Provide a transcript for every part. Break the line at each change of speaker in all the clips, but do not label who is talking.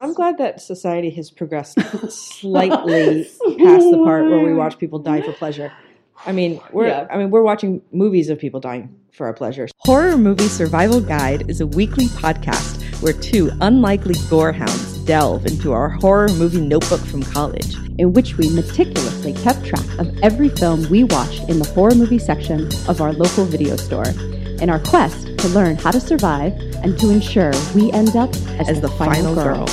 I'm glad that society has progressed slightly past the part where we watch people die for pleasure. I mean, we're
Yeah.
I mean, we're watching movies of people dying for our pleasure. Horror Movie Survival Guide is a weekly podcast where two unlikely gorehounds delve into our horror movie notebook from college.
in which we meticulously kept track of every film we watched in the horror movie section of our local video store in our quest to learn how to survive and to ensure we end up as,
as the final girl.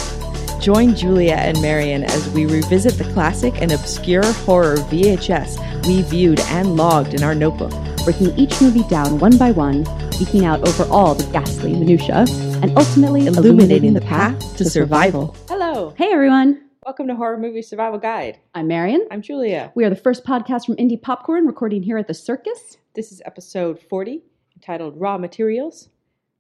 Join Julia and Marion as we revisit the classic and obscure horror VHS we viewed and logged in our notebook.
breaking each movie down one by one, geeking out over all the ghastly minutia, and ultimately
Illuminating the path to survival. Hello.
Hey everyone,
Welcome to Horror Movie Survival Guide.
I'm Marion.
I'm Julia.
We are the first podcast from Indie Popcorn, recording here at the Circus.
This is episode 40, entitled Raw Materials.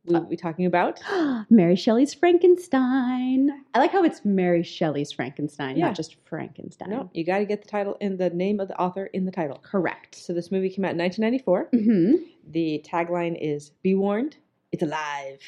We'll be talking about
Mary Shelley's Frankenstein. I like how it's Mary Shelley's Frankenstein,
Yeah.
not just Frankenstein.
No, you got to get the title in the name of the author in the title.
Correct.
So this movie came out in 1994.
hmm
The tagline is "Be warned, it's alive."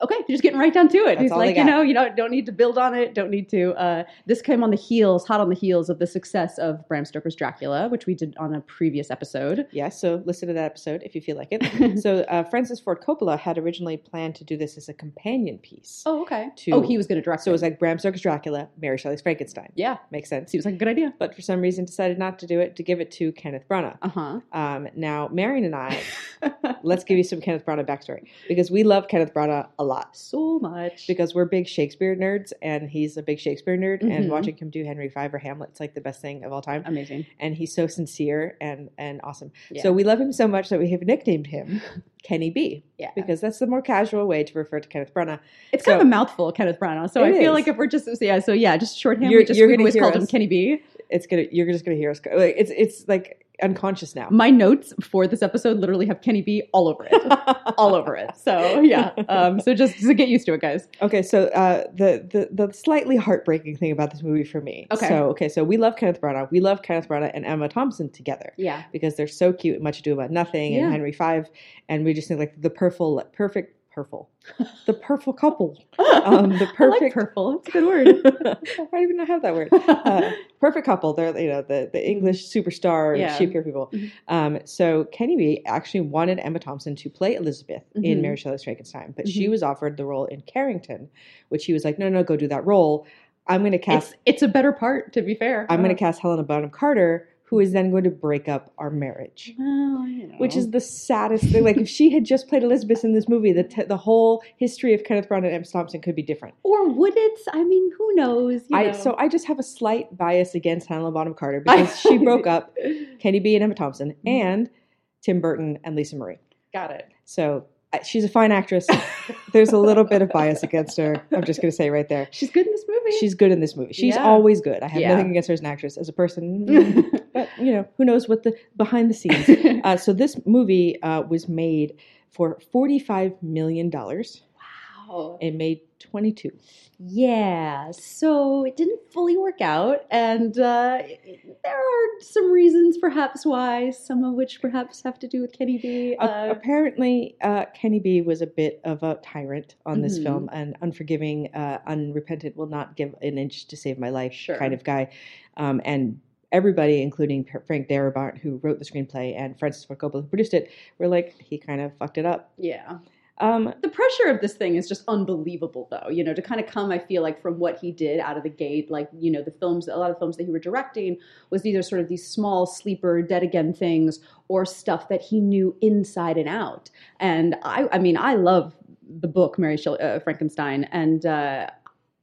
Okay, you're just getting right down to it.
That's
He's like, you know, you don't don't need to build on it. Don't need to. Uh, this came on the heels, hot on the heels of the success of Bram Stoker's Dracula, which we did on a previous episode.
Yes, so listen to that episode if you feel like it. so uh, Francis Ford Coppola had originally planned to do this as a companion piece.
Oh, okay.
To-
oh, he was going to direct.
So it was like Bram Stoker's Dracula, Mary Shelley's Frankenstein.
yeah,
Makes sense.
seems like a good idea.
But for some reason decided not to do it, to give it to Kenneth Branagh.
Uh huh.
Um, now, Marion and I, let's give you some Kenneth Branagh backstory because we love Kenneth Branagh a lot.
so much.
Because we're big Shakespeare nerds, and he's a big Shakespeare nerd, and
Mhm.
watching him do Henry V or Hamlet's like the best thing of all time.
amazing.
And he's so sincere and and awesome.
Yeah.
So we love him so much that we have nicknamed him Kenny B
yeah,
because that's the more casual way to refer to Kenneth Branagh.
it's kind of a mouthful, Kenneth Branagh. So I feel
is.
like if we're just yeah, so yeah, just shorthand.
You're-
we just
you're
we always called him Kenny B.
It's gonna you're just gonna hear us. Like, it's it's like unconscious now.
My notes for this episode literally have Kenny B all over it. all over it. So yeah. Um, so just to get used to it, guys.
Okay, so uh, the, the the slightly heartbreaking thing about this movie for me.
Okay.
So okay, so we love Kenneth Branagh. We love Kenneth Branagh and Emma Thompson together
Yeah.
because they're so cute and Much Ado About Nothing
Yeah.
and Henry V, and we just think like the perful, perfect, purple, the purple couple. Um, the
I like
perfect-
purple. It's a good word.
I don't how that word. Uh, perfect couple. They're you know the the English superstar
Yeah.
Shakespeare people.
Mhm.
Um, so Kenny B actually wanted Emma Thompson to play Elizabeth in
Mhm.
Mary Shelley's Frankenstein, but she
Mhm.
was offered the role in Carrington, which he was like, no, no, go do that role. I'm going to cast.
it's it's a better part, to be fair.
I'm going to cast Helena Bonham Carter, who is then going to break up our marriage.
Well, you know.
Which is the saddest thing. Like if she had just played Elizabeth in this movie, the t- the whole history of Kenneth Branagh and Emma Thompson could be different.
or would it? I mean, who knows? you
I
know.
so I just have a slight bias against Helena Bonham Carter because she broke up Kenny B and Emma Thompson
Mhm.
and Tim Burton and Lisa Marie.
Got it.
So she's a fine actress. There's a little bit of bias against her. I'm just going to say right there.
She's good in this movie.
She's good in this movie. She's
Yeah.
always good. I have
Yeah.
nothing against her as an actress. As a person, but you know, who knows what the behind the scenes. Uh, so this movie uh, was made for 45 million dollars.
wow.
It made 22.
Yeah. So it didn't fully work out, and uh, there are some reasons, perhaps, why. Some of which perhaps have to do with Kenny B. Uh,
apparently, uh, Kenny B was a bit of a tyrant on this
Mhm.
film, an unforgiving, uh, unrepentant, will not give an inch to save my life
Sure.
kind of guy. Um, and everybody, including Frank Darabont, who wrote the screenplay, and Francis Ford Coppola, who produced it, were like, he kind of fucked it up.
yeah.
Um,
The pressure of this thing is just unbelievable, though. You know, to kind of come, I feel like, from what he did out of the gate, like, you know, the films, a lot of films that he were directing was either sort of these small, sleeper, dead again things or stuff that he knew inside and out. And I, I mean, I love the book, Mary Shelley, uh, Frankenstein, and uh,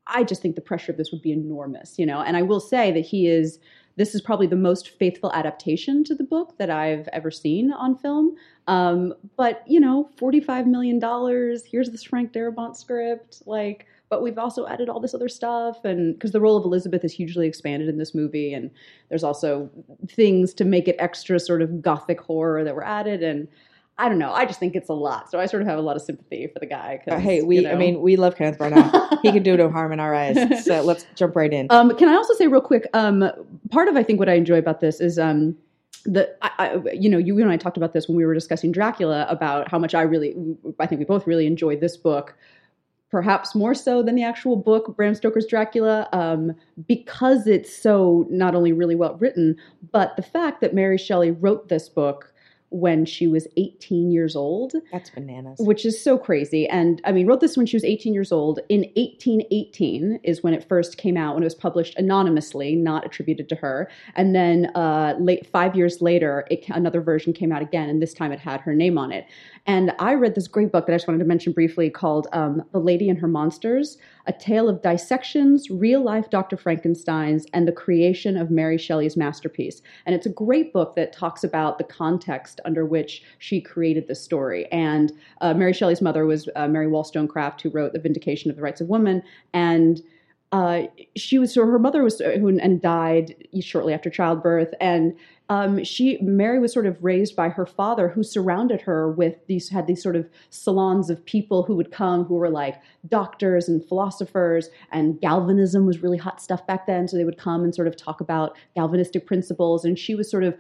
I just think the pressure of this would be enormous, you know. And I will say that he is. This is probably the most faithful adaptation to the book that I've ever seen on film. Um, but you know, forty-five million dollars. Here's this Frank Darabont script, like. But we've also added all this other stuff, and because the role of Elizabeth is hugely expanded in this movie, and there's also things to make it extra sort of gothic horror that were added, and I don't know. I just think it's a lot, so I sort of have a lot of sympathy for the guy.
uh, hey, we,
you
I mean, we love Kenneth Branagh. he can do no harm in our eyes. So let's jump right in.
Um, can I also say real quick? Um, part of I think what I enjoy about this is um, the I, I, you know you and I talked about this when we were discussing Dracula about how much I really I think we both really enjoyed this book perhaps more so than the actual book, Bram Stoker's Dracula, um, because it's so not only really well written, but the fact that Mary Shelley wrote this book when she was 18 years old.
That's bananas.
Which is so crazy. And I mean, wrote this when she was 18 years old. In 1818 is when it first came out, when it was published anonymously, not attributed to her. And then uh, late five years later, it, another version came out again, and this time it had her name on it. And I read this great book that I just wanted to mention briefly called um, The Lady and Her Monsters A Tale of Dissections, Real Life Dr. Frankenstein's, and the Creation of Mary Shelley's Masterpiece. And it's a great book that talks about the context under which she created the story. And uh, Mary Shelley's mother was uh, Mary Wollstonecraft, who wrote The Vindication of the Rights of Women. And uh, she was so her mother was who and died shortly after childbirth and um, she Mary was sort of raised by her father, who surrounded her with these had these sort of salons of people who would come who were like doctors and philosophers, and galvanism was really hot stuff back then. So they would come and sort of talk about galvanistic principles, and she was sort of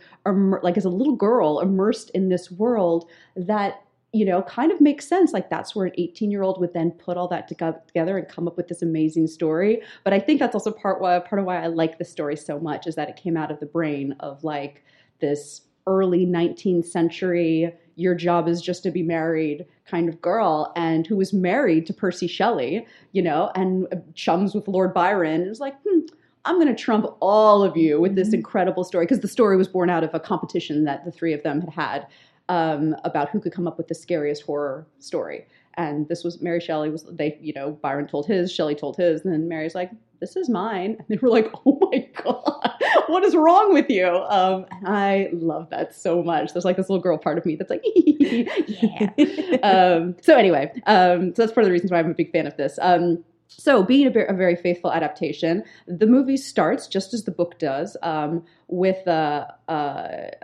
like as a little girl immersed in this world that you know, kind of makes sense. Like that's where an 18 year old would then put all that together and come up with this amazing story. But I think that's also part why part of why I like the story so much is that it came out of the brain of like this early 19th century your job is just to be married kind of girl and who was married to Percy Shelley, you know, and chums with Lord Byron. It was like, hmm, I'm going to trump all of you with this mm-hmm. incredible story because the story was born out of a competition that the three of them had had um, about who could come up with the scariest horror story. And this was Mary Shelley was they you know Byron told his, Shelley told his, and then Mary's like, "This is mine," and they were like, "Oh my god, what is wrong with you?" Um, and I love that so much. There's like this little girl part of me that's like, "Yeah." um, so anyway, um, so that's part of the reasons why I'm a big fan of this. Um, so, being a, a, very faithful adaptation, the movie starts just as the book does um, with uh, uh,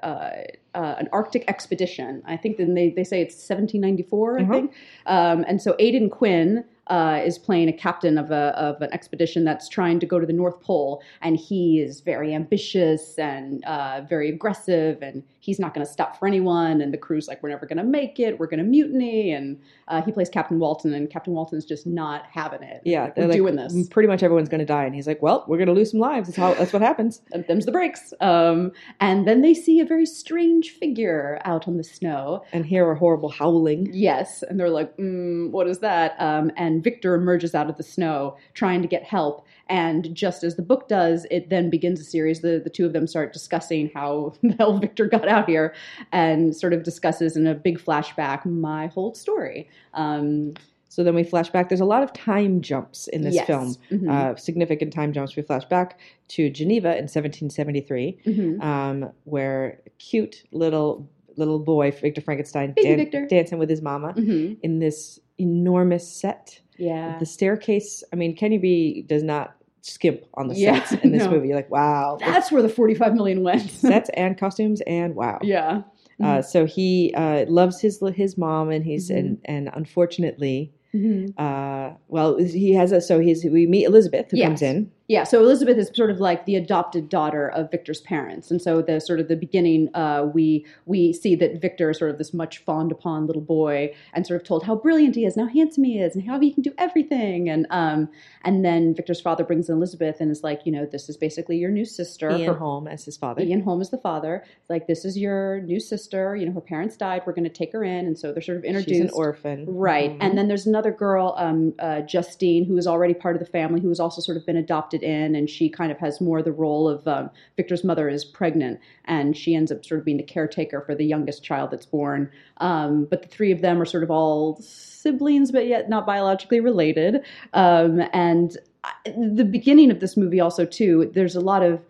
uh, an Arctic expedition. I think then they, they say it's 1794, I mm-hmm. think. Um, and so Aidan Quinn uh, is playing a captain of, a, of an expedition that's trying to go to the North Pole, and he is very ambitious and uh, very aggressive, and he's not going to stop for anyone. And the crew's like, "We're never going to make it. We're going to mutiny." And uh, he plays Captain Walton, and Captain Walton's just not having it.
Yeah,
like, we're
like,
doing this.
Pretty much everyone's going to die, and he's like, "Well, we're going to lose some lives. That's how. That's what happens."
and them's the breaks. Um, and then they see a very strange figure out on the snow,
and hear a horrible howling.
Yes, and they're like, mm, "What is that?" Um, and Victor emerges out of the snow trying to get help. And just as the book does, it then begins a series. The, the two of them start discussing how the hell Victor got out here and sort of discusses in a big flashback my whole story. Um,
so then we flash back. There's a lot of time jumps in this
yes.
film,
mm-hmm.
uh, significant time jumps. We flash back to Geneva in 1773,
mm-hmm.
um, where cute little little boy Victor Frankenstein
dan- Victor.
dancing with his mama
mm-hmm.
in this enormous set
yeah.
The staircase, I mean, Kenny B does not skimp on the
yeah,
sets in this
no.
movie. You're like, wow.
That's where the 45 million went.
sets and costumes and wow.
Yeah.
Uh, mm-hmm. so he uh, loves his his mom and he's mm-hmm. and and unfortunately
Mm-hmm.
Uh, well, he has a so he's we meet Elizabeth who
yes.
comes in.
Yeah, so Elizabeth is sort of like the adopted daughter of Victor's parents, and so the sort of the beginning, uh, we we see that Victor is sort of this much fawned upon little boy, and sort of told how brilliant he is, and how handsome he is, and how he can do everything, and um, and then Victor's father brings in Elizabeth and is like, you know, this is basically your new sister.
Ian
her,
Holm as his father.
Ian Holm is the father. It's like this is your new sister. You know, her parents died. We're going to take her in, and so they're sort of introduced.
She's an orphan,
right?
Mm-hmm.
And then there's another girl, um, uh, Justine, who is already part of the family, who has also sort of been adopted in, and she kind of has more the role of um, Victor's mother is pregnant, and she ends up sort of being the caretaker for the youngest child that's born. Um, but the three of them are sort of all siblings, but yet not biologically related. Um, and the beginning of this movie, also too, there's a lot of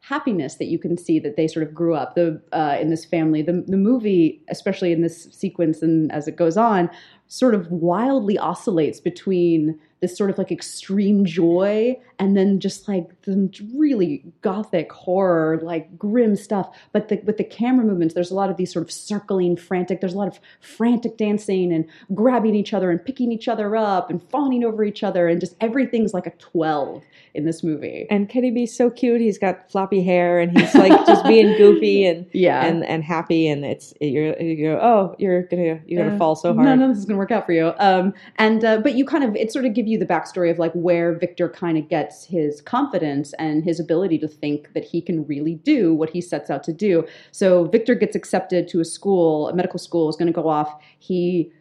happiness that you can see that they sort of grew up the uh, in this family. The the movie, especially in this sequence and as it goes on, sort of wildly oscillates between this sort of like extreme joy and then just like the really gothic horror like grim stuff. But the, with the camera movements there's a lot of these sort of circling frantic there's a lot of frantic dancing and grabbing each other and picking each other up and fawning over each other and just everything's like a 12 in this movie.
And Kenny B's so cute? He's got floppy hair and he's like just being goofy and
yeah.
and and happy and it's you're you go oh you're gonna you're gonna uh, fall so hard.
none of this is gonna work out for you. Um, and uh, but you kind of it sort of give you the backstory of like where Victor kind of gets his confidence and his ability to think that he can really do what he sets out to do. So Victor gets accepted to a school, a medical school is going to go off. He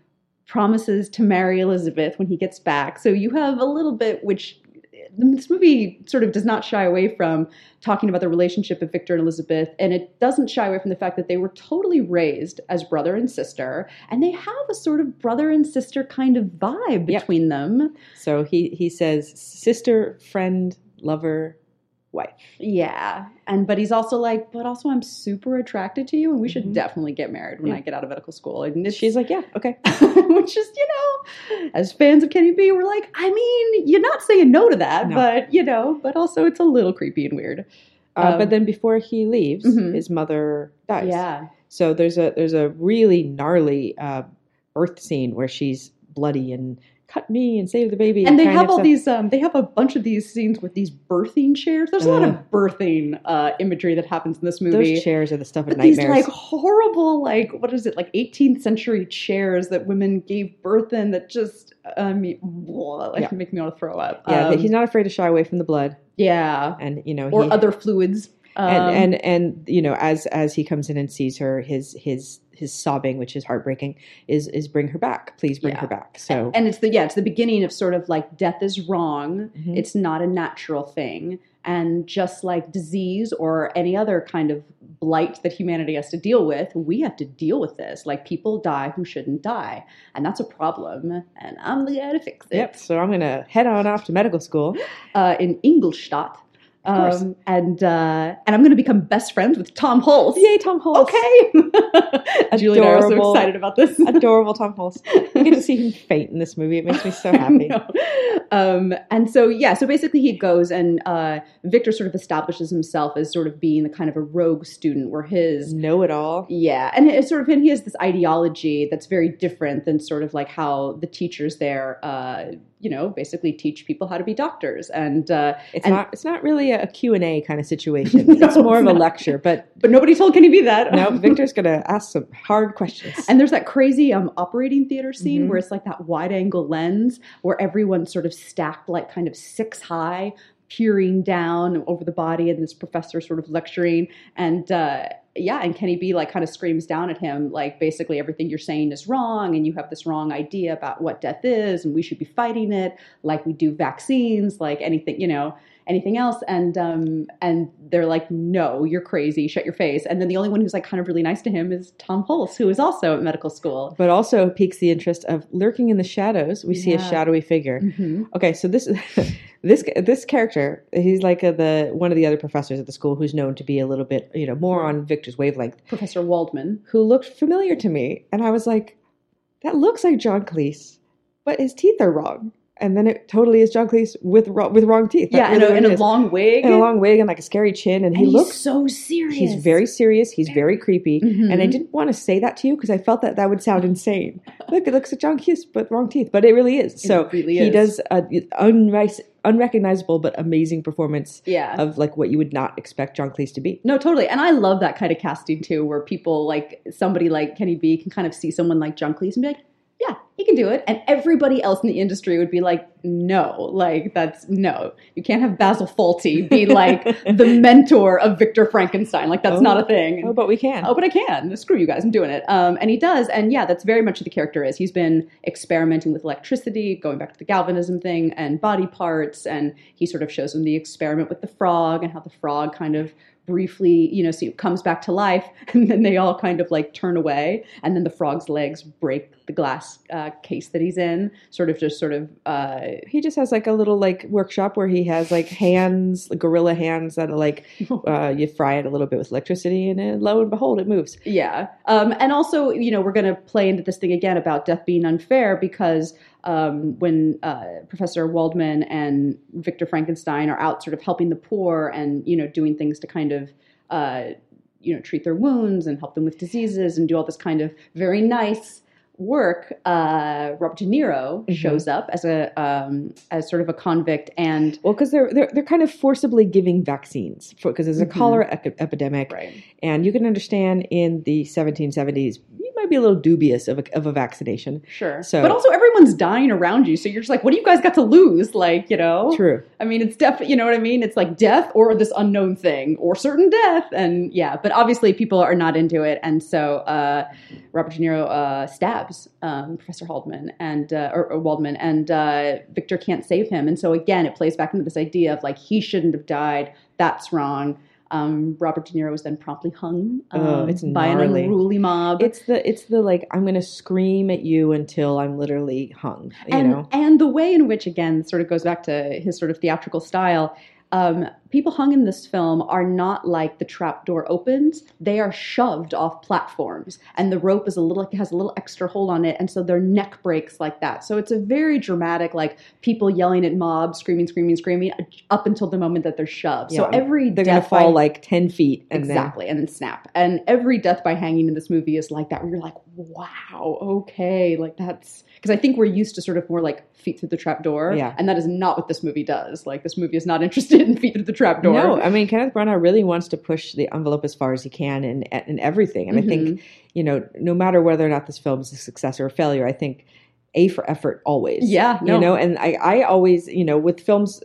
promises to marry Elizabeth when he gets back. So you have a little bit which this movie sort of does not shy away from talking about the relationship of Victor and Elizabeth, and it doesn't shy away from the fact that they were totally raised as brother and sister, and they have a sort of brother and sister kind of vibe between yep. them.
So he he says sister, friend, lover, wife.
Yeah. And but he's also like, but also I'm super attracted to you and we should mm-hmm. definitely get married when yeah. I get out of medical school. And
she's like, Yeah, okay.
Which is, you know, as fans of Kenny B, we're like, I mean, you're not saying no to that, no. but you know, but also it's a little creepy and weird.
Uh, um, but then before he leaves, mm-hmm. his mother dies.
Yeah.
So there's a there's a really gnarly uh, birth scene where she's bloody and cut me and save the baby.
And they have all stuff. these, um, they have a bunch of these scenes with these birthing chairs. There's a lot of birthing uh, imagery that happens in this movie.
Those chairs are the stuff of
but
nightmares.
These like horrible, like what is it, like 18th century chairs that women gave birth in that just, um, like yeah. make me want to throw up.
Yeah, um, he's not afraid to shy away from the blood.
Yeah,
and you know,
or he, other fluids.
Um, and, and and you know, as as he comes in and sees her, his his his sobbing, which is heartbreaking, is is bring her back. Please bring yeah. her back. So
and it's the yeah, it's the beginning of sort of like death is wrong. Mm-hmm. It's not a natural thing. And just like disease or any other kind of blight that humanity has to deal with, we have to deal with this. Like people die who shouldn't die. And that's a problem. And I'm the guy to fix it.
Yep. So I'm gonna head on off to medical school.
Uh, in Ingolstadt. Um, and uh, and I'm going to become best friends with Tom Hulce.
Yay, Tom Hulce!
Okay, Julie and I are so excited about this.
adorable Tom Hulce. I get to see him faint in this movie. It makes me so happy.
Um, and so yeah, so basically he goes and uh, Victor sort of establishes himself as sort of being the kind of a rogue student, where his
know it all.
Yeah, and it's sort of and he has this ideology that's very different than sort of like how the teachers there. Uh, you know, basically teach people how to be doctors. And uh,
it's
and,
not it's not really a A kind of situation. no, it's more it's of a lecture. But
but nobody told Kenny B that.
no, Victor's gonna ask some hard questions.
And there's that crazy um, operating theater scene mm-hmm. where it's like that wide angle lens where everyone's sort of stacked like kind of six high, peering down over the body, and this professor sort of lecturing and. Uh, yeah, and Kenny B like kind of screams down at him, like basically everything you're saying is wrong, and you have this wrong idea about what death is, and we should be fighting it, like we do vaccines, like anything, you know, anything else. And um, and they're like, no, you're crazy, shut your face. And then the only one who's like kind of really nice to him is Tom Hulce, who is also at medical school,
but also piques the interest of lurking in the shadows. We yeah. see a shadowy figure. Mm-hmm. Okay, so this this this character, he's like a, the one of the other professors at the school who's known to be a little bit, you know, more on Victor's wavelength.
Professor Waldman,
who looked familiar to me, and I was like, that looks like John Cleese, but his teeth are wrong and then it totally is John Cleese with with wrong teeth.
That yeah, really and a, a long wig,
and a long wig, and like a scary chin, and, and he looks
so serious.
He's very serious. He's very creepy, mm-hmm. and I didn't want to say that to you because I felt that that would sound insane. Look, it looks like John Cleese, but wrong teeth. But it really is. So really he is. does a unrecognizable but amazing performance.
Yeah.
of like what you would not expect John Cleese to be.
No, totally, and I love that kind of casting too, where people like somebody like Kenny B can kind of see someone like John Cleese and be like yeah, he can do it. And everybody else in the industry would be like, no, like that's no. You can't have Basil Fawlty be like the mentor of Victor Frankenstein. Like that's oh, not a thing.
Oh, but we can.
Oh, but I can. Screw you guys, I'm doing it. Um, and he does. And yeah, that's very much what the character is. He's been experimenting with electricity, going back to the galvanism thing and body parts. And he sort of shows them the experiment with the frog and how the frog kind of briefly, you know, so it comes back to life, and then they all kind of like turn away, and then the frog's legs break the glass uh, case that he's in. Sort of just sort of. Uh,
he just has like a little like workshop where he has like hands, like gorilla hands that are like uh, you fry it a little bit with electricity, and then, lo and behold, it moves.
Yeah, um, and also you know we're going to play into this thing again about death being unfair because um, when uh, Professor Waldman and Victor Frankenstein are out sort of helping the poor and you know doing things to kind of uh, you know treat their wounds and help them with diseases and do all this kind of very nice work, uh, Robert De Niro mm-hmm. shows up as a um, as sort of a convict, and
well, because they're, they're they're kind of forcibly giving vaccines because there's a mm-hmm. cholera epidemic,
right.
and you can understand in the 1770s might be a little dubious of a, of a vaccination.
Sure. So, but also everyone's dying around you, so you're just like, what do you guys got to lose? Like, you know.
True.
I mean, it's definitely, you know what I mean? It's like death or this unknown thing or certain death, and yeah. But obviously, people are not into it, and so uh, Robert De Niro uh, stabs um, Professor Haldeman and uh, or, or, Waldman, and uh, Victor can't save him, and so again, it plays back into this idea of like he shouldn't have died. That's wrong um, Robert De Niro was then promptly hung um, oh, it's by gnarly. an unruly mob.
It's the it's the like I'm going to scream at you until I'm literally hung. You
and,
know,
and the way in which again sort of goes back to his sort of theatrical style um, people hung in this film are not like the trap door opens; they are shoved off platforms, and the rope is a little has a little extra hold on it, and so their neck breaks like that. So it's a very dramatic, like people yelling at mobs, screaming, screaming, screaming, up until the moment that they're shoved. Yeah, so every
they're gonna fall by, like ten feet,
and exactly, then... and then snap. And every death by hanging in this movie is like that, where you're like, wow, okay, like that's because I think we're used to sort of more like feet through the trap door.
Yeah.
And that is not what this movie does. Like this movie is not interested in feet through the trap door.
No, I mean Kenneth Branagh really wants to push the envelope as far as he can in in everything. And mm-hmm. I think, mm-hmm. you know, no matter whether or not this film is a success or a failure, I think a for effort always.
Yeah.
No. You know, and I, I always, you know, with films,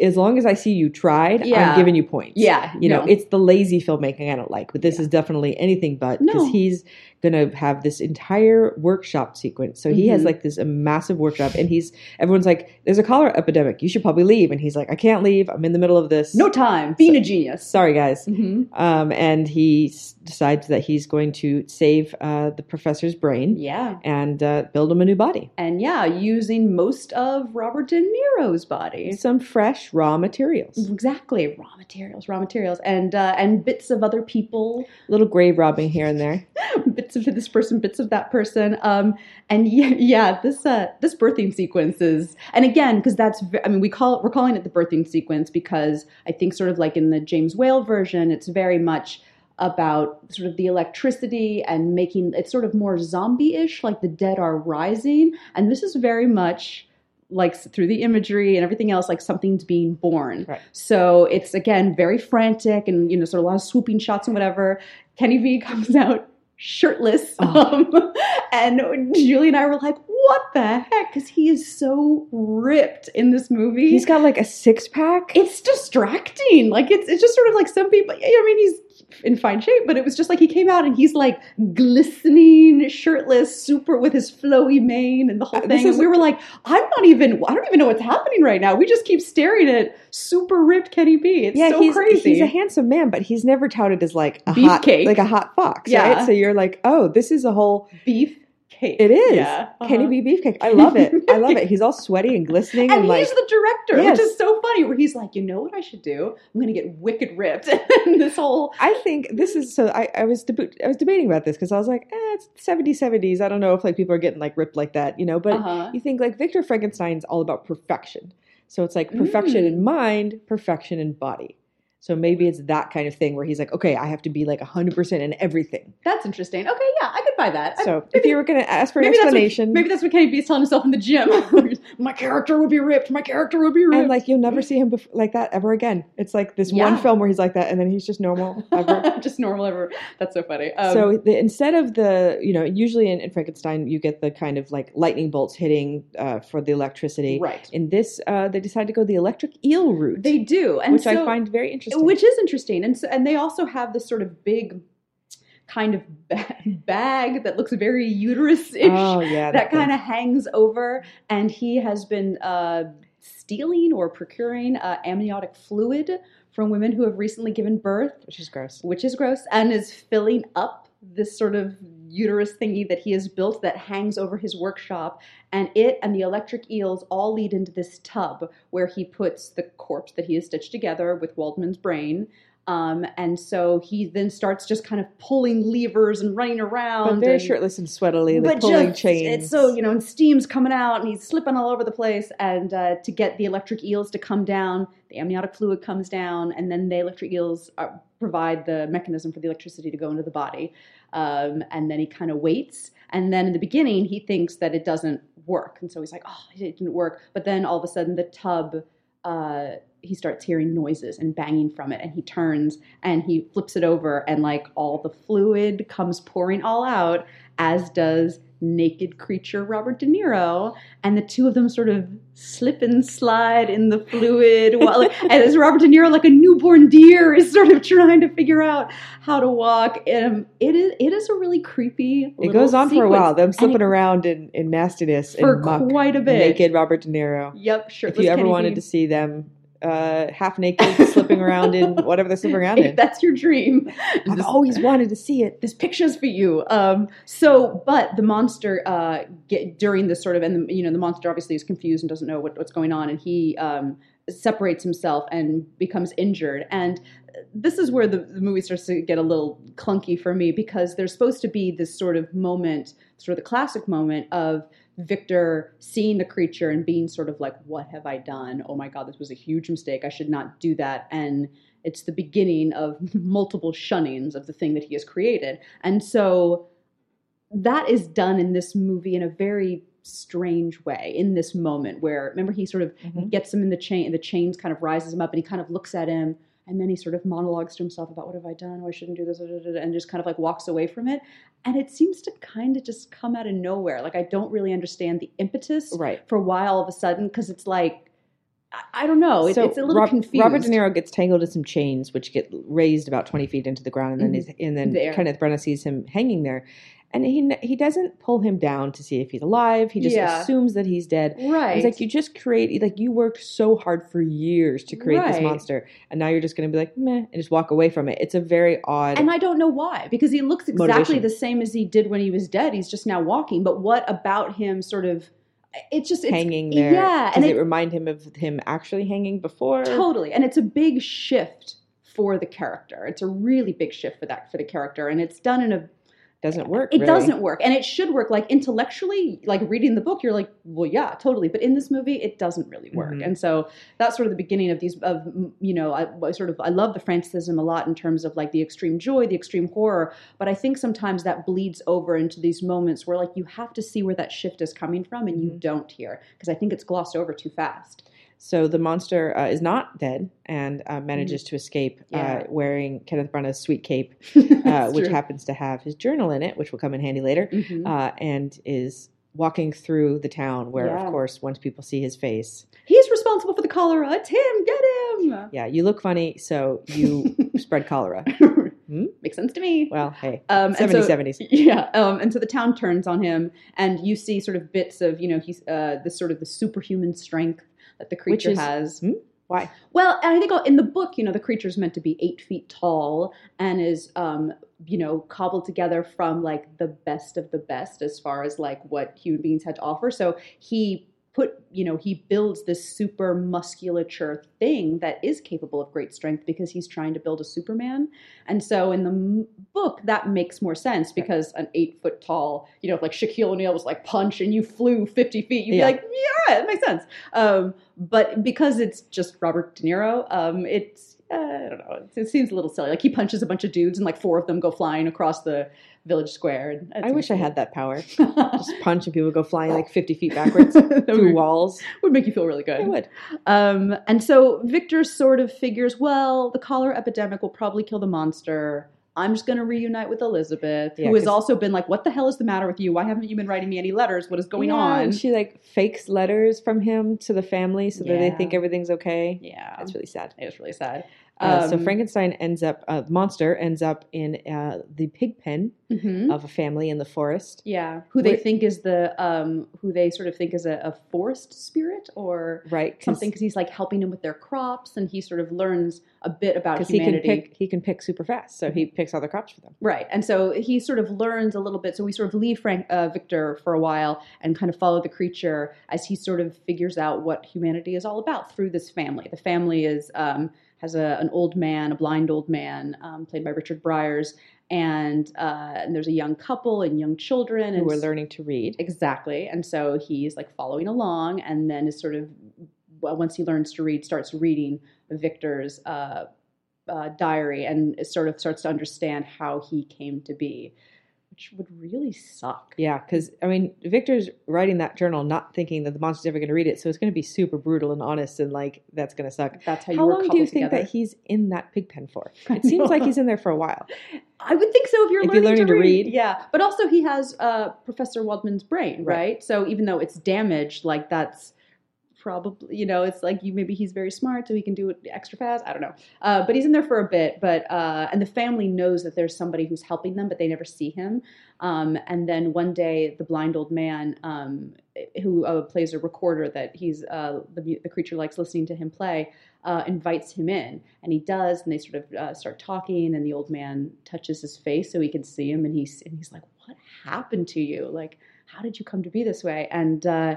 as long as I see you tried, yeah. I'm giving you points.
Yeah.
You know, it's the lazy filmmaking I don't like, but this yeah. is definitely anything but because no. he's going to have this entire workshop sequence. So he mm-hmm. has like this a massive workshop, and he's everyone's like, "There's a cholera epidemic. You should probably leave." And he's like, "I can't leave. I'm in the middle of this.
No time. Being so, a genius.
Sorry, guys." Mm-hmm. Um, and he s- decides that he's going to save uh, the professor's brain.
Yeah.
And uh, build him a new body.
And yeah, using most of Robert De Niro's body.
Some fresh raw materials.
Exactly, raw materials, raw materials, and uh, and bits of other people.
Little grave robbing here and there.
bits of this person, bits of that person. Um, and yeah, yeah, this uh, this birthing sequence is, and again, because that's, I mean, we call it, we're calling it the birthing sequence because I think sort of like in the James Whale version, it's very much about sort of the electricity and making it's sort of more zombie-ish, like the dead are rising, and this is very much like through the imagery and everything else, like something's being born.
Right.
So it's again very frantic and you know sort of a lot of swooping shots and whatever. Kenny B comes out shirtless. Oh. Um, and Julie and I were like, what the heck? Because he is so ripped in this movie.
He's got like a six pack.
It's distracting. Like it's it's just sort of like some people. I mean, he's in fine shape, but it was just like he came out and he's like glistening, shirtless, super with his flowy mane and the whole uh, thing. And we were like, I'm not even. I don't even know what's happening right now. We just keep staring at super ripped Kenny B. It's yeah, so
he's,
crazy.
He's a handsome man, but he's never touted as like a Beefcake. hot, like a hot fox. Yeah. Right? So you're like, oh, this is a whole
beef
cake. It is. Yeah. Uh-huh. Kenny B beefcake. I love it. I love it. He's all sweaty and glistening.
and,
and
he's like, the director, yes. which is so funny, where he's like, you know what I should do? I'm going to get wicked ripped. and this whole.
I think this is so. I, I was deb- I was debating about this because I was like, eh, it's 70s, 70s. I don't know if like people are getting like ripped like that, you know. But uh-huh. you think like Victor Frankenstein's all about perfection. So it's like perfection mm. in mind, perfection in body. So maybe it's that kind of thing where he's like, okay, I have to be like 100% in everything.
That's interesting. Okay, yeah, I could buy that.
So maybe, if you were going to ask for an explanation.
That's what, maybe that's what Kenny B is telling himself in the gym. my character would be ripped. My character would be ripped.
And like, you'll never see him bef- like that ever again. It's like this yeah. one film where he's like that and then he's just normal ever.
just normal ever. That's so funny.
Um, so the, instead of the, you know, usually in, in, Frankenstein, you get the kind of like lightning bolts hitting uh, for the electricity.
Right.
In this, uh, they decide to go the electric eel route.
They do.
And which so, I find very interesting.
Which is interesting. Interesting. And so, and they also have this sort of big kind of bag that looks very uterus-ish
oh, yeah,
that, that kind of hangs over. And he has been uh, stealing or procuring uh, amniotic fluid from women who have recently given birth
which is gross.
which is gross and is filling up this sort of uterus thingy that he has built that hangs over his workshop and it and the electric eels all lead into this tub where he puts the corpse that he has stitched together with waldman's brain um, and so he then starts just kind of pulling levers and running around.
But very and, shirtless and sweatily, like pulling just, chains.
It's so, you know, and steam's coming out and he's slipping all over the place. And uh, to get the electric eels to come down, the amniotic fluid comes down, and then the electric eels are, provide the mechanism for the electricity to go into the body. Um, and then he kind of waits. And then in the beginning, he thinks that it doesn't work. And so he's like, oh, it didn't work. But then all of a sudden, the tub uh, he starts hearing noises and banging from it and he turns and he flips it over and like all the fluid comes pouring all out as does naked creature Robert De Niro, and the two of them sort of slip and slide in the fluid while and as Robert De Niro, like a newborn deer, is sort of trying to figure out how to walk. And it is it is a really creepy.
It goes on sequence. for a while. Them slipping it, around in, in nastiness
for quite a bit.
Naked Robert De Niro.
Yep, sure.
If you ever wanted to see them uh, half naked, slipping around in whatever they're slipping around
if
in.
That's your dream.
I've this, always wanted to see it.
This picture's for you. Um, so, but the monster uh, get, during this sort of, and the, you know, the monster obviously is confused and doesn't know what, what's going on, and he um, separates himself and becomes injured. And this is where the, the, movie starts to get a little clunky for me because there's supposed to be this sort of moment, sort of the classic moment of Victor seeing the creature and being sort of like, What have I done? Oh my God, this was a huge mistake. I should not do that. And it's the beginning of multiple shunnings of the thing that he has created. And so that is done in this movie in a very strange way in this moment where remember he sort of mm-hmm. gets him in the chain the chains kind of rises him up and he kind of looks at him and then he sort of monologues to himself about what have I done? Oh, I shouldn't do this, and just kind of like walks away from it. And it seems to kind of just come out of nowhere. Like I don't really understand the impetus
right.
for why all of a sudden, because it's like I don't know.
so
it's a little
Rob,
confused.
Robert De Niro gets tangled in some chains, which get raised about twenty feet into the ground, and then mm-hmm. and then there. Kenneth Branagh sees him hanging there, and he he doesn't pull him down to see if he's alive. He just yeah. assumes that he's dead.
Right.
He's like, you just create like you worked so hard for years to create right. this monster, and now you're just going to be like meh and just walk away from it. It's a very odd.
And I don't know why because he looks exactly motivation. the same as he did when he was dead. He's just now walking. But what about him? Sort of. It's just it's,
hanging there.
Yeah,
and it, it remind him of him actually hanging before.
Totally, and it's a big shift for the character. It's a really big shift for that for the character, and it's done in a
doesn't work.
It
really.
doesn't work, and it should work. Like intellectually, like reading the book, you're like, well, yeah, totally. But in this movie, it doesn't really work. Mm-hmm. And so that's sort of the beginning of these. Of you know, I, I sort of I love the Francisism a lot in terms of like the extreme joy, the extreme horror. But I think sometimes that bleeds over into these moments where like you have to see where that shift is coming from, and you mm-hmm. don't here because I think it's glossed over too fast.
So the monster uh, is not dead and uh, manages mm. to escape uh, yeah. uh, wearing Kenneth Branagh's sweet cape, uh, which true. happens to have his journal in it, which will come in handy later, mm-hmm. Uh, and is walking through the town where, yeah. of course, once people see his face.
He's responsible for the cholera. It's him. Get him.
Yeah, you look funny, so you spread cholera.
Hmm? Makes sense to me.
Well, hey, um, 70s, so, 70s.
Yeah. Um, and so the town turns on him, and you see sort of bits of, you know, he's uh, this sort of the superhuman strength that the creature is, has.
Hmm? Why?
Well, I think in the book, you know, the creature is meant to be eight feet tall and is, um, you know, cobbled together from like the best of the best as far as like what human beings had to offer. So he put, you know, he builds this super musculature thing that is capable of great strength because he's trying to build a Superman. And so in the book, that makes more sense because an eight foot tall, you know, like Shaquille O'Neal was like punch and you flew 50 feet, you'd yeah. be like, yeah, it makes sense. Um, but because it's just Robert De Niro, um, it's, uh, I don't know, it, it seems a little silly. Like he punches a bunch of dudes and like four of them go flying across the village square.
I wish cool. I had that power. Just punch and people go flying like 50 feet backwards through walls.
Would make you feel really good.
It would.
Um, and so Victor sort of figures, well, the cholera epidemic will probably kill the monster. I'm just going to reunite with Elizabeth, yeah, who has also been like, "What the hell is the matter with you? Why haven't you been writing me any letters? What is going
yeah,
on?"
And she like fakes letters from him to the family so yeah. that they think everything's okay.
Yeah,
that's really sad.
It was really sad.
Uh, so um, Frankenstein ends up, uh, monster ends up in uh, the pig pen mm-hmm. of a family in the forest.
Yeah, who they think is the, um, who they sort of think is a, a forest spirit or
right
something because he's like helping them with their crops and he sort of learns a bit about humanity.
He can pick, he can pick super fast, so he picks all the crops for them.
Right, and so he sort of learns a little bit. So we sort of leave Frank uh, Victor for a while and kind of follow the creature as he sort of figures out what humanity is all about through this family. The family is. Um, has a, an old man, a blind old man, um, played by Richard Briers, and, uh, and there's a young couple and young children
who are learning to read.
Exactly, and so he's like following along, and then is sort of once he learns to read, starts reading Victor's uh, uh, diary, and sort of starts to understand how he came to be which would really suck.
Yeah, because I mean, Victor's writing that journal not thinking that the monster's ever going to read it, so it's going to be super brutal and honest, and like that's going to suck.
That's how you.
How long do you think that he's in that pig pen for? It seems like he's in there for a while.
I would think so if you're
If
learning,
you're learning
to,
to
read.
read.
Yeah, but also he has uh, Professor Waldman's brain, right?
Right.
So even though it's damaged, like that's probably you know it's like you maybe he's very smart so he can do it extra fast. I don't know, uh, but he's in there for a bit. But uh, and the family knows that there's somebody who's helping them, but they never see him. Um, and then one day, the blind old man um, who uh, plays a recorder that he's uh, the the creature likes listening to him play. Uh, invites him in, and he does, and they sort of uh, start talking, and the old man touches his face so he can see him, and he's and he's like, "What happened to you? Like, how did you come to be this way?" And uh,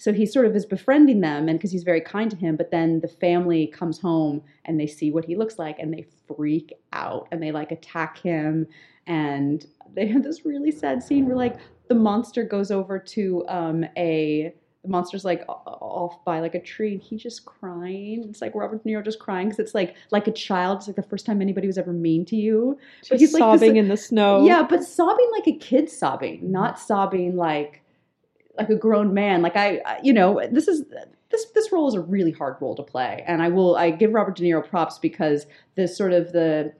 so he sort of is befriending them, and because he's very kind to him, but then the family comes home and they see what he looks like, and they freak out, and they like attack him, and they have this really sad scene where like the monster goes over to um, a the monster's like off by like a tree and he's just crying. It's like robert de niro just crying because it's like like a child. It's like the first time anybody was ever mean to you.
Just
But he's like this-
sobbing in the snow.
yeah but sobbing like a kid sobbing not sobbing like like a grown man like i I- you know this is this this role is a really hard role to play and i will i give robert de niro props because the sort of the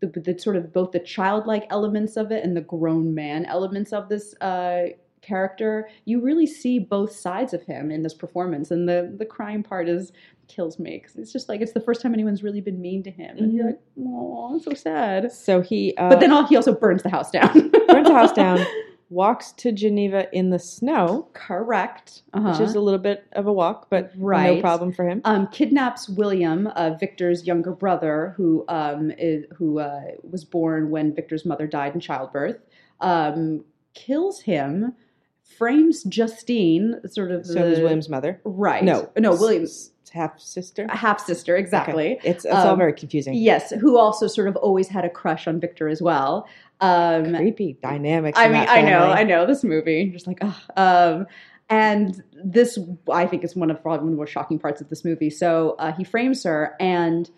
the, the sort of both the childlike elements of it and the grown man elements of this uh, character, you really see both sides of him in this performance. And the the crying part is kills me because it's just like it's the first time anyone's really been mean to him, and you're like, oh, so sad.
So he, uh,
But then all, he also burns the house down.
burns the house down, walks to Geneva in the snow,
Correct.
which
Uh-huh.
is a little bit of a walk, but
Right.
no problem for him.
um, kidnaps William, uh, Victor's younger brother, who um, is, who uh, was born when Victor's mother died in childbirth. Um, kills him, frames Justine, sort of.
So
the,
is William's mother.
Right.
No,
no, William's
half sister.
half sister, exactly.
It's it's all
Um,
very confusing.
Yes, who also sort of always had a crush on Victor as well. Um,
Creepy dynamics.
I mean, I know. I know this movie. Just like, ugh. Um, and this, I think, is one of probably one of the more shocking parts of this movie. So uh, he frames her, and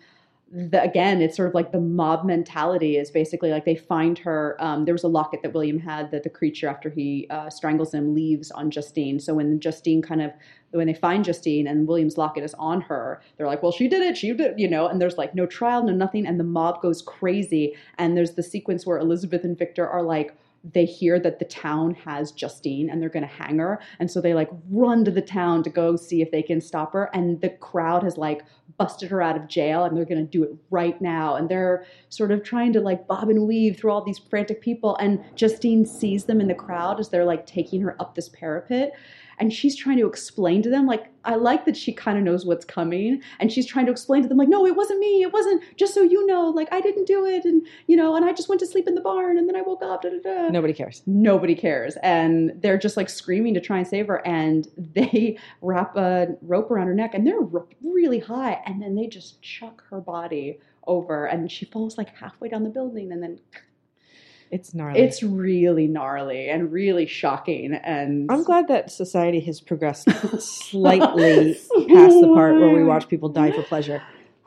the, again, it's sort of like the mob mentality is basically like they find her. Um, there was a locket that William had that the creature, after he uh, strangles him, leaves on Justine. So when Justine kind of when they find Justine and William's locket is on her, they're like, well, she did it, she did, you know, and there's like no trial, no nothing, and the mob goes crazy. And there's the sequence where Elizabeth and Victor are like, they hear that the town has Justine and they're going to hang her. And so they like run to the town to go see if they can stop her. And the crowd has like busted her out of jail and they're going to do it right now. And they're sort of trying to like bob and weave through all these frantic people. And Justine sees them in the crowd as they're like taking her up this parapet and she's trying to explain to them like i like that she kind of knows what's coming and she's trying to explain to them like no it wasn't me it wasn't just so you know like i didn't do it and you know and i just went to sleep in the barn and then i woke up da, da, da.
Nobody cares.
nobody cares and they're just like screaming to try and save her and they wrap a rope around her neck and they're really high and then they just chuck her body over and she falls like halfway down the building and then
It's gnarly.
it's really gnarly and really shocking and
I'm glad that society has progressed slightly past the part where we watch people die for pleasure.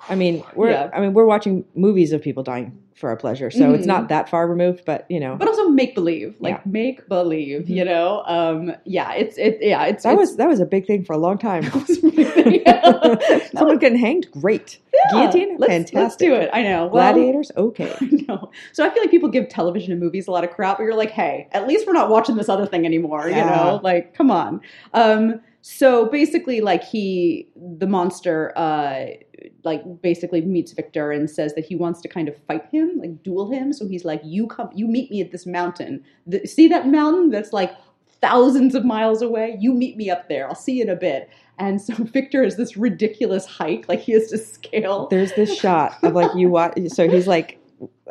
I mean, we're
Yeah.
I mean, we're watching movies of people dying for our pleasure, so it's
Mhm.
not that far removed. But you know,
but also make believe like
Yeah.
make believe
Mhm.
you know um yeah it's it yeah it's
that
it's,
was that was a big thing for a long time.
Yeah.
Someone getting hanged, great.
Yeah,
Guillotine,
let's,
fantastic.
let's do it i know well,
Gladiators, okay.
I know. So I feel like people give television and movies a lot of crap, but you're like, hey, at least we're not watching this other thing anymore, you know? Like, come on. Um, so basically, like he, the monster, uh, like basically meets Victor and says that he wants to kind of fight him, like duel him. So he's like, you come, you meet me at this mountain. The, see that mountain that's like thousands of miles away? You meet me up there. I'll see you in a bit. And so Victor is this ridiculous hike, like he has to scale.
There's this shot of like you watch. So he's like,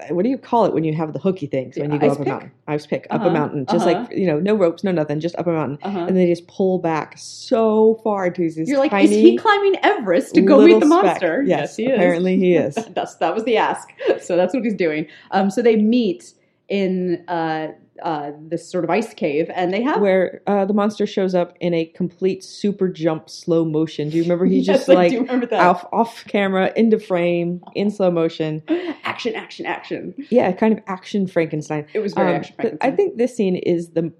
what do you call it when you have the hooky things when you go
ice
up a
pick?
mountain? Ice pick up
Uh-huh,
a mountain, just
uh-huh.
like you know, no ropes, no nothing, just up a mountain,
Uh-huh.
and they just pull back so far to these
You're like, is he climbing Everest to go meet the monster?
Yes,
he is.
apparently he is.
that's that was the ask. So that's what he's doing. Um, so they meet in uh, uh, this sort of ice cave, and they have
where uh, the monster shows up in a complete super jump slow motion. Do you remember? He's yes, just like off off camera, into frame, in slow motion.
Action, action, action.
Yeah, kind of action Frankenstein.
It was very um, action Frankenstein.
I think this scene is the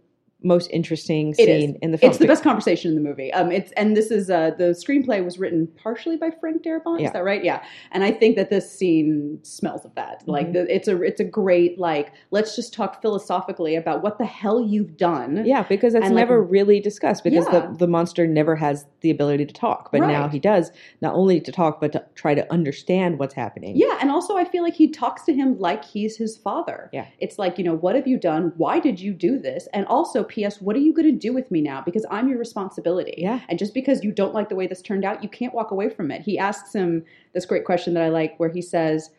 most interesting scene in the film.
It's the best conversation in the movie. Um, it's and this is uh, the screenplay was written partially by Frank Darabont. Yeah. Is that right? Yeah. And I think that this scene smells of that. Mm-hmm. Like the, it's a it's a great like let's just talk philosophically about what the hell you've done.
Yeah, because it's never like, really discussed because yeah. the the monster never has the ability to talk, but right. now he does not only to talk but to try to understand what's happening.
Yeah, and also I feel like he talks to him like he's his father.
Yeah.
It's like you know what have you done? Why did you do this? And also P.S. What are you going to do with me now? Because I'm your responsibility.
Yeah.
And just because you don't like the way this turned out, you can't walk away from it. He asks him this great question that I like, where he says,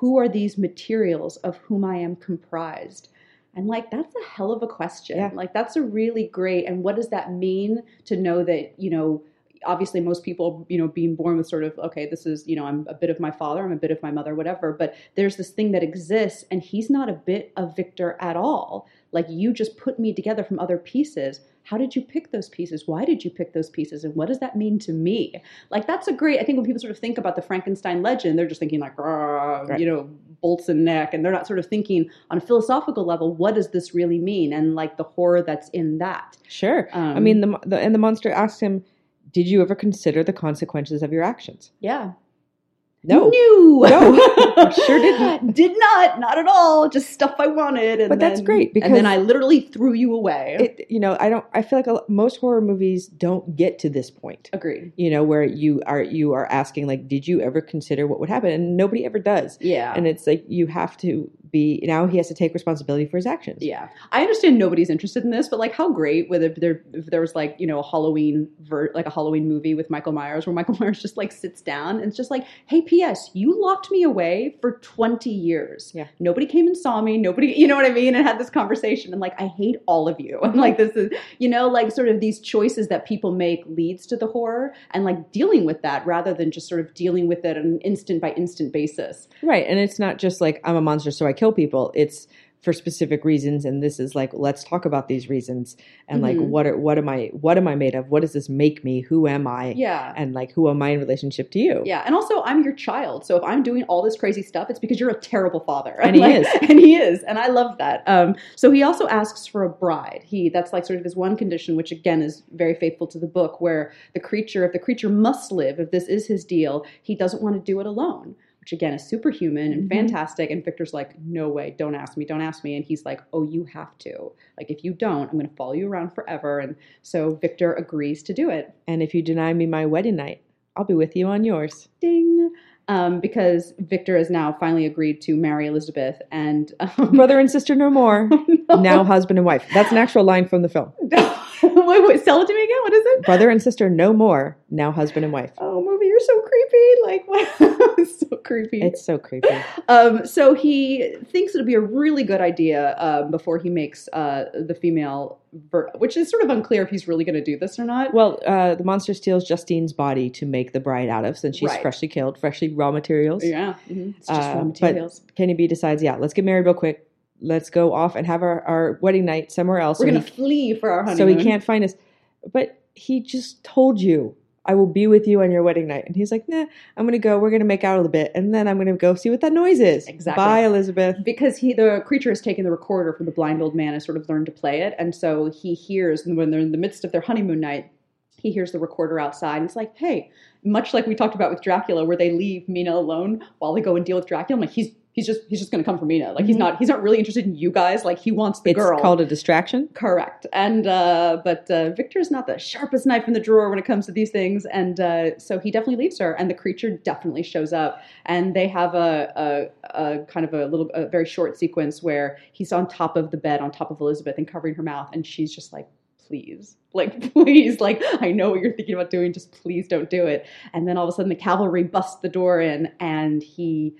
Who are these materials of whom I am comprised? And like, that's a hell of a question.
Yeah.
Like, that's a really great. And what does that mean to know that, you know, obviously most people you know being born with sort of okay this is you know i'm a bit of my father i'm a bit of my mother whatever but there's this thing that exists and he's not a bit of victor at all like you just put me together from other pieces. How did you pick those pieces? Why did you pick those pieces? And what does that mean to me? Like that's a great. I think when people sort of think about the Frankenstein legend, they're just thinking like, right. you know, bolts and neck, and they're not sort of thinking on a philosophical level, what does this really mean? And like the horror that's in that.
Sure. Um, I mean, the, the and the monster asks him, "Did you ever consider the consequences of your actions?"
Yeah.
No.
No.
No. sure did
not. Did not. Not at all. Just stuff I wanted.
but then, that's great
because and then I literally threw you away.
It, you know, I don't. I feel like a, most horror movies don't get to this point.
Agreed.
You know, where you are you are asking like, did you ever consider what would happen? And nobody ever does.
Yeah.
And it's like you have to be now he has to take responsibility for his actions.
Yeah, I understand nobody's interested in this, but like, how great would if there if there was like you know a Halloween ver- like a Halloween movie with Michael Myers where Michael Myers just like sits down and it's just like, hey, P.S. You locked me away for twenty years.
Yeah,
nobody came and saw me. Nobody, you know what I mean, and had this conversation. And like, I hate all of you. And like, this is you know like sort of these choices that people make leads to the horror, and like dealing with that rather than just sort of dealing with it on an instant by instant basis.
Right, and it's not just like I'm a monster, so I kill people. It's for specific reasons and this is like let's talk about these reasons and mm-hmm. like what are, what am i what am i made of? What does this make me? Who am i?
Yeah.
And like who am i in relationship to you?
Yeah and also i'm your child so if i'm doing all this crazy stuff it's because you're a terrible father.
And he is.
and he is and i love that. Um so he also asks for a bride. He that's like sort of his one condition which again is very faithful to the book where the creature if the creature must live if this is his deal he doesn't want to do it alone which again is superhuman and mm-hmm. fantastic. And Victor's like, no way, don't ask me, don't ask me. And he's like, oh, you have to. Like, if you don't, I'm going to follow you around forever. And so Victor agrees to do it.
And if you deny me my wedding night, I'll be with you on yours.
Ding. Um, because Victor has now finally agreed to marry Elizabeth and
um, brother and sister no more. no. Now husband and wife. That's an actual line from the film.
wait, wait, sell it to me again. What is it?
Brother and sister no more. Now husband and wife.
Oh, movie, you're so creepy. Like, what? so creepy.
It's so creepy.
Um, so he thinks it'll be a really good idea um, before he makes uh, the female, ver- which is sort of unclear if he's really going to do this or not.
Well, uh, the monster steals Justine's body to make the bride out of, since she's right. freshly killed, freshly raw materials.
Yeah, mm-hmm. it's just uh, raw materials.
But Kenny B decides, yeah, let's get married real quick. Let's go off and have our, our wedding night somewhere else.
We're so going to flee for our honeymoon.
So he can't find us. But he just told you I will be with you on your wedding night. And he's like, nah, I'm going to go. We're going to make out a little bit. And then I'm going to go see what that noise is.
Exactly.
Bye, Elizabeth.
Because he, the creature has taken the recorder from the blind old man and sort of learned to play it. And so he hears, when they're in the midst of their honeymoon night, he hears the recorder outside. And it's like, hey, much like we talked about with Dracula, where they leave Mina alone while they go and deal with Dracula. I'm like, he's he's just he's just going to come for Mina. Like mm-hmm. he's not he's not really interested in you guys. Like he wants the
it's
girl.
It's called a distraction.
Correct. And uh, but uh, Victor's not the sharpest knife in the drawer when it comes to these things, and uh, so he definitely leaves her. And the creature definitely shows up, and they have a, a, a kind of a little a very short sequence where he's on top of the bed, on top of Elizabeth, and covering her mouth, and she's just like please like please like i know what you're thinking about doing just please don't do it and then all of a sudden the cavalry busts the door in and he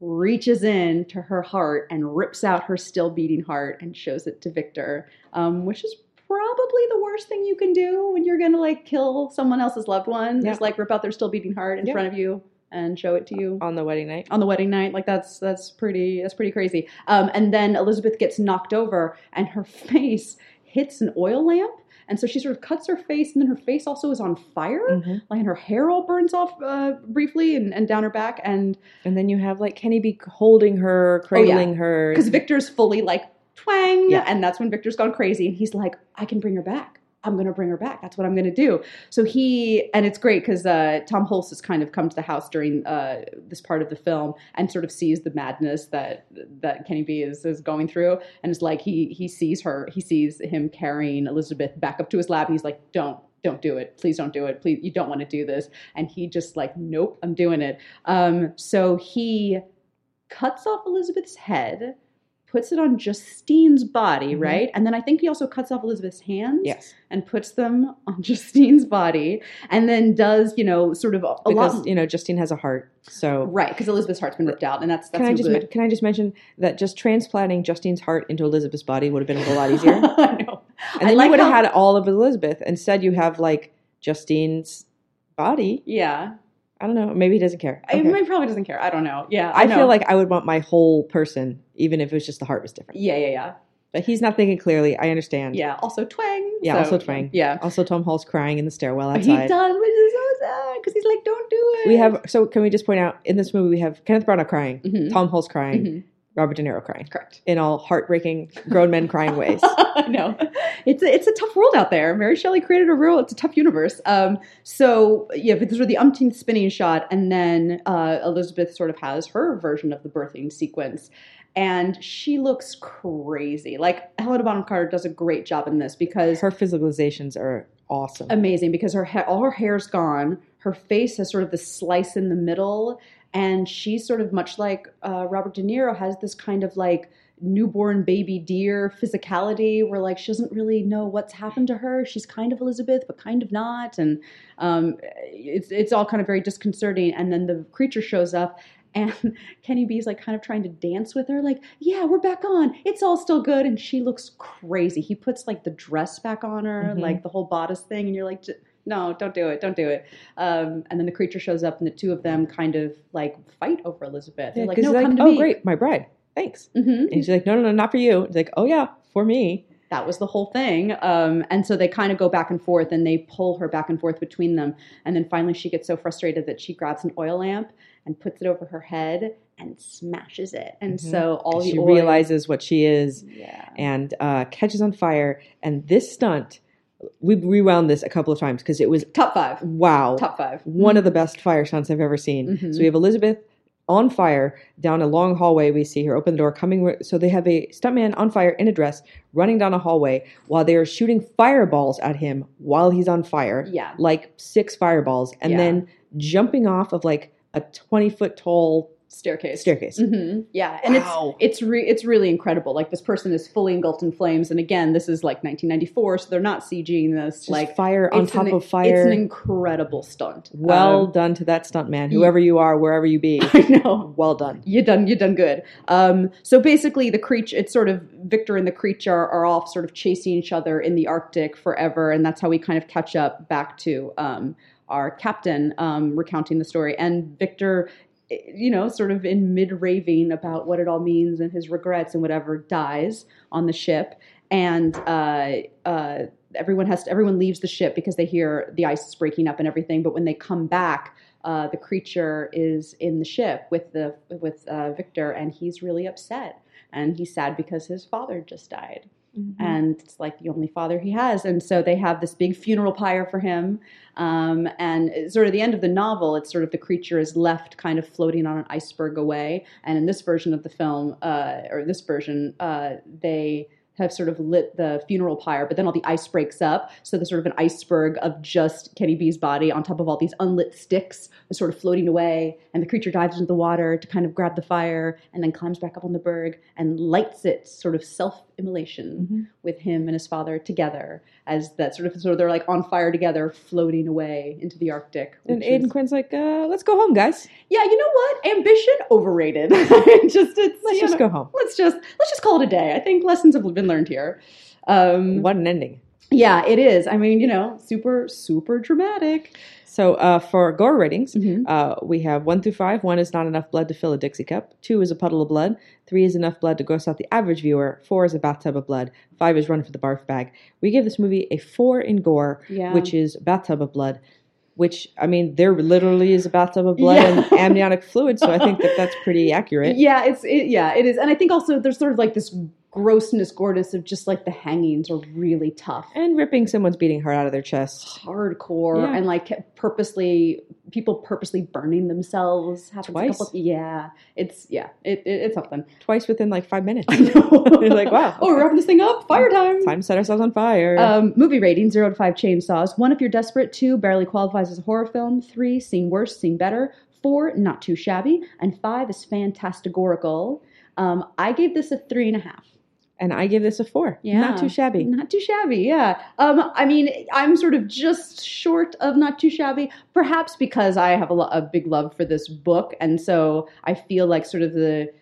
reaches in to her heart and rips out her still beating heart and shows it to Victor, um, which is probably the worst thing you can do when you're gonna like kill someone else's loved one. Yeah. Just like rip out their still beating heart in yeah. front of you and show it to you
on the wedding night.
On the wedding night, like that's that's pretty that's pretty crazy. Um, and then Elizabeth gets knocked over, and her face hits an oil lamp. And so she sort of cuts her face, and then her face also is on fire, mm-hmm. like and her hair all burns off uh, briefly and, and down her back, and
and then you have like Kenny B holding her, cradling oh, yeah. her,
because Victor's fully like twang, yeah. and that's when Victor's gone crazy, and he's like, I can bring her back. I'm going to bring her back. That's what I'm going to do. So he, and it's great because uh, Tom Hulce has kind of come to the house during uh, this part of the film and sort of sees the madness that that Kenny B is is going through, and it's like he he sees her, he sees him carrying Elizabeth back up to his lab, and he's like, "Don't." Don't do it. Please don't do it. Please, you don't want to do this. And he just like, nope, I'm doing it. Um, so he cuts off Elizabeth's head, puts it on Justine's body, mm-hmm. right? And then I think he also cuts off Elizabeth's hands
yes.
and puts them on Justine's body and then does, you know, sort of a
because,
lot.
you know, Justine has a heart. So
Right, because Elizabeth's heart's been ripped out and that's, that's
can I just
good.
can I just mention that just transplanting Justine's heart into Elizabeth's body would have been a whole lot easier.
I know.
And then like you would have how... had all of Elizabeth. Instead you have like Justine's body.
Yeah.
I don't know. Maybe he doesn't care.
Okay. He probably doesn't care. I don't know. Yeah,
I, I feel like I would want my whole person, even if it was just the heart was different.
Yeah, yeah, yeah.
But he's not thinking clearly. I understand.
Yeah. Also, twang.
Yeah. So, also, twang.
Yeah.
Also, Tom Hulce's crying in the stairwell outside.
He does, which is so sad because he's like, "Don't do it."
We have. So, can we just point out in this movie we have Kenneth Branagh crying, mm-hmm. Tom Hulce's crying, mm-hmm. Robert De Niro crying.
Correct.
In all heartbreaking grown men crying ways.
no, it's a, it's a tough world out there. Mary Shelley created a real. It's a tough universe. Um, so yeah, but this was the umpteenth spinning shot, and then uh, Elizabeth sort of has her version of the birthing sequence, and she looks crazy. Like Helena Bonham Carter does a great job in this because
her physicalizations are awesome,
amazing. Because her ha- all her hair's gone, her face has sort of the slice in the middle, and she's sort of much like uh, Robert De Niro has this kind of like newborn baby deer physicality where like she doesn't really know what's happened to her she's kind of elizabeth but kind of not and um, it's it's all kind of very disconcerting and then the creature shows up and Kenny B's like kind of trying to dance with her, like, yeah, we're back on. It's all still good. And she looks crazy. He puts like the dress back on her, mm-hmm. like the whole bodice thing, and you're like, no, don't do it, don't do it. Um, and then the creature shows up, and the two of them kind of like fight over Elizabeth.
Yeah,
like, no,
like,
come to
oh,
me.
great, my bride, thanks.
Mm-hmm.
And she's like, no, no, no, not for you. It's like, oh yeah, for me.
That was the whole thing. Um, and so they kind of go back and forth, and they pull her back and forth between them. And then finally, she gets so frustrated that she grabs an oil lamp and puts it over her head and smashes it. And mm-hmm. so all
she
oil,
realizes what she is,
yeah.
and uh, catches on fire. And this stunt we rewound this a couple of times because it was
top five.
Wow,
top five.
One mm-hmm. of the best fire stunts I've ever seen. Mm-hmm. So we have Elizabeth on fire down a long hallway. We see her open the door, coming. So they have a stuntman on fire in a dress running down a hallway while they are shooting fireballs at him while he's on fire.
Yeah,
like six fireballs, and yeah. then jumping off of like a twenty foot tall
staircase.
Staircase.
Mm-hmm. Yeah, and wow. it's it's re- it's really incredible. Like this person is fully engulfed in flames, and again, this is like 1994, so they're not CGing this.
Just
like
fire on top
an,
of fire.
It's an incredible stunt.
Well um, done to that stunt man, whoever you are, wherever you be.
I know.
Well done.
You done. You done good. Um, so basically, the creature. It's sort of Victor and the creature are off, sort of chasing each other in the Arctic forever, and that's how we kind of catch up back to. Um, our captain um, recounting the story. And Victor you know, sort of in mid raving about what it all means and his regrets and whatever, dies on the ship. And uh, uh, everyone has to, everyone leaves the ship because they hear the ice is breaking up and everything. But when they come back, uh, the creature is in the ship with the with uh, Victor, and he's really upset and he's sad because his father just died. Mm-hmm. And it's like the only father he has. And so they have this big funeral pyre for him. Um, and sort of the end of the novel, it's sort of the creature is left kind of floating on an iceberg away. And in this version of the film, uh, or this version, uh, they have sort of lit the funeral pyre, but then all the ice breaks up. So there's sort of an iceberg of just Kenny B's body on top of all these unlit sticks, sort of floating away. And the creature dives into the water to kind of grab the fire and then climbs back up on the berg and lights it, sort of self immolation mm-hmm. with him and his father together as that sort of sort of they're like on fire together, floating away into the Arctic.
And Aidan is, Quinn's like, uh, "Let's go home, guys."
Yeah, you know what? Ambition overrated. just it's,
let's just
know,
go home.
Let's just let's just call it a day. I think lessons have been learned here. Um,
what an ending!
Yeah, it is. I mean, you know, super super dramatic.
So uh, for gore ratings, mm-hmm. uh, we have one through five. One is not enough blood to fill a Dixie cup. Two is a puddle of blood. Three is enough blood to gross out the average viewer. Four is a bathtub of blood. Five is run for the barf bag. We give this movie a four in gore, yeah. which is bathtub of blood which I mean, there literally is a bathtub of blood yeah. and amniotic fluid, so I think that that's pretty accurate.
Yeah, it's it, yeah, it is, and I think also there's sort of like this grossness, gorgeous of just like the hangings are really tough
and ripping someone's beating heart out of their chest,
hardcore, yeah. and like purposely people purposely burning themselves.
Twice,
couple, yeah, it's yeah, it, it, it's something.
Twice within like five minutes. I know. You're like, wow,
oh, we're wrapping this thing up. Fire time!
Time to set ourselves on fire.
Um, movie rating zero to five chainsaws. One, if you're desperate. Two, barely qualifies as a horror film. Three, seen worse, seen better. Four, not too shabby, and five is fantastigorical. Um, I gave this a three and a half
and I give this a four. Yeah, not too shabby.
Not too shabby. Yeah. Um, I mean, I'm sort of just short of not too shabby, perhaps because I have a, lo- a big love for this book, and so I feel like sort of the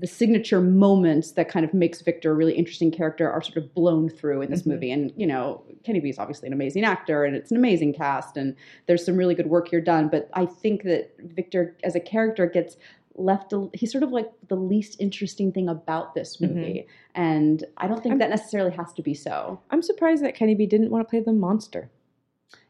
the signature moments that kind of makes Victor a really interesting character are sort of blown through in this mm-hmm. movie. And you know, Kenny B is obviously an amazing actor, and it's an amazing cast, and there's some really good work here done. But I think that Victor, as a character, gets left a, he's sort of like the least interesting thing about this mm-hmm. movie. Mm-hmm. and i don't think I'm, that necessarily has to be so.
I'm surprised that kenny b didn't want to play the monster.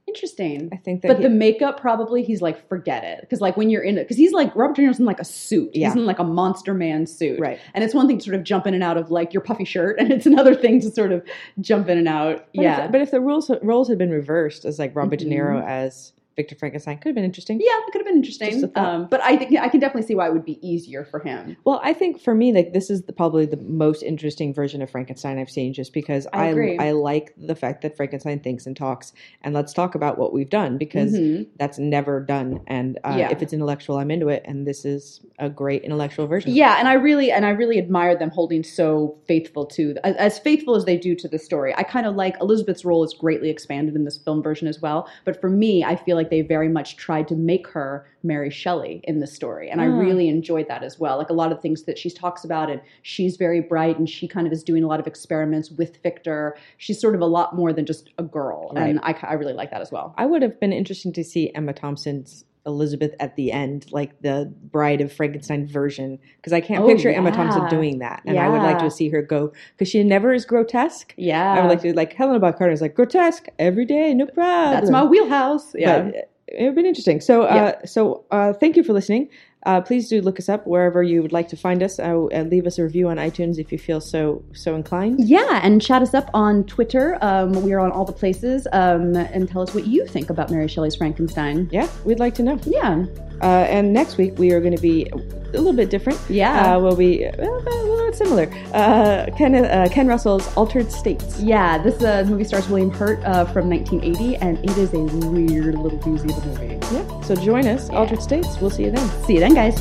Interesting.
I think that
but he, the makeup probably he's like forget it. Because like when you're in it because he's like robert de niro's in like a suit. Yeah. he's in like a monster man suit.
Right.
And it's one thing to sort of jump in and out of like your puffy shirt and it's another thing to sort of jump in and out.
But
yeah.
if, but if the rules roles had been reversed as like robert mm-hmm. de niro as Victor Frankenstein could have been interesting.
Yeah, it could have been interesting. Um, but I think I can definitely see why it would be easier for him.
Well, I think for me, like this is the, probably the most interesting version of Frankenstein I've seen, just because I I, I, like the fact that Frankenstein thinks and talks. And let's talk about what we've done because mm-hmm. that's never done. And uh, yeah. if it's intellectual, I'm into it. And this is a great intellectual version.
Yeah, and I really and I really admire them holding so faithful to as, as faithful as they do to the story. I kind of like Elizabeth's role is greatly expanded in this film version as well. But for me, I feel like they very much tried to make her Mary Shelley in the story. And I ah. really enjoyed that as well. Like a lot of things that she talks about, and she's very bright and she kind of is doing a lot of experiments with Victor. She's sort of a lot more than just a girl. Right. And I, I really like that as well.
I would have been interesting to see Emma Thompson's Elizabeth at the end, like the Bride of Frankenstein version, because I can't oh, picture yeah. Emma Thompson doing that, and yeah. I would like to see her go because she never is grotesque.
Yeah,
I would like to like Helena Bonham Carter is like grotesque every day, no problem.
That's my wheelhouse. Yeah, but
it would be interesting. So, uh, so uh, thank you for listening. Uh, please do look us up wherever you would like to find us uh, leave us a review on iTunes if you feel so so inclined.
Yeah, and chat us up on Twitter. Um, we are on all the places, um, and tell us what you think about Mary Shelley's Frankenstein.
Yeah, we'd like to know.
Yeah.
Uh, and next week we are going to be a little bit different.
Yeah,
uh, we'll be a little bit similar. Uh, Ken uh, Ken Russell's Altered States.
Yeah, this uh, movie stars William Hurt uh, from 1980, and it is a weird little doozy of a movie.
Yeah, so join us, yeah. Altered States. We'll see you then.
See you then, guys.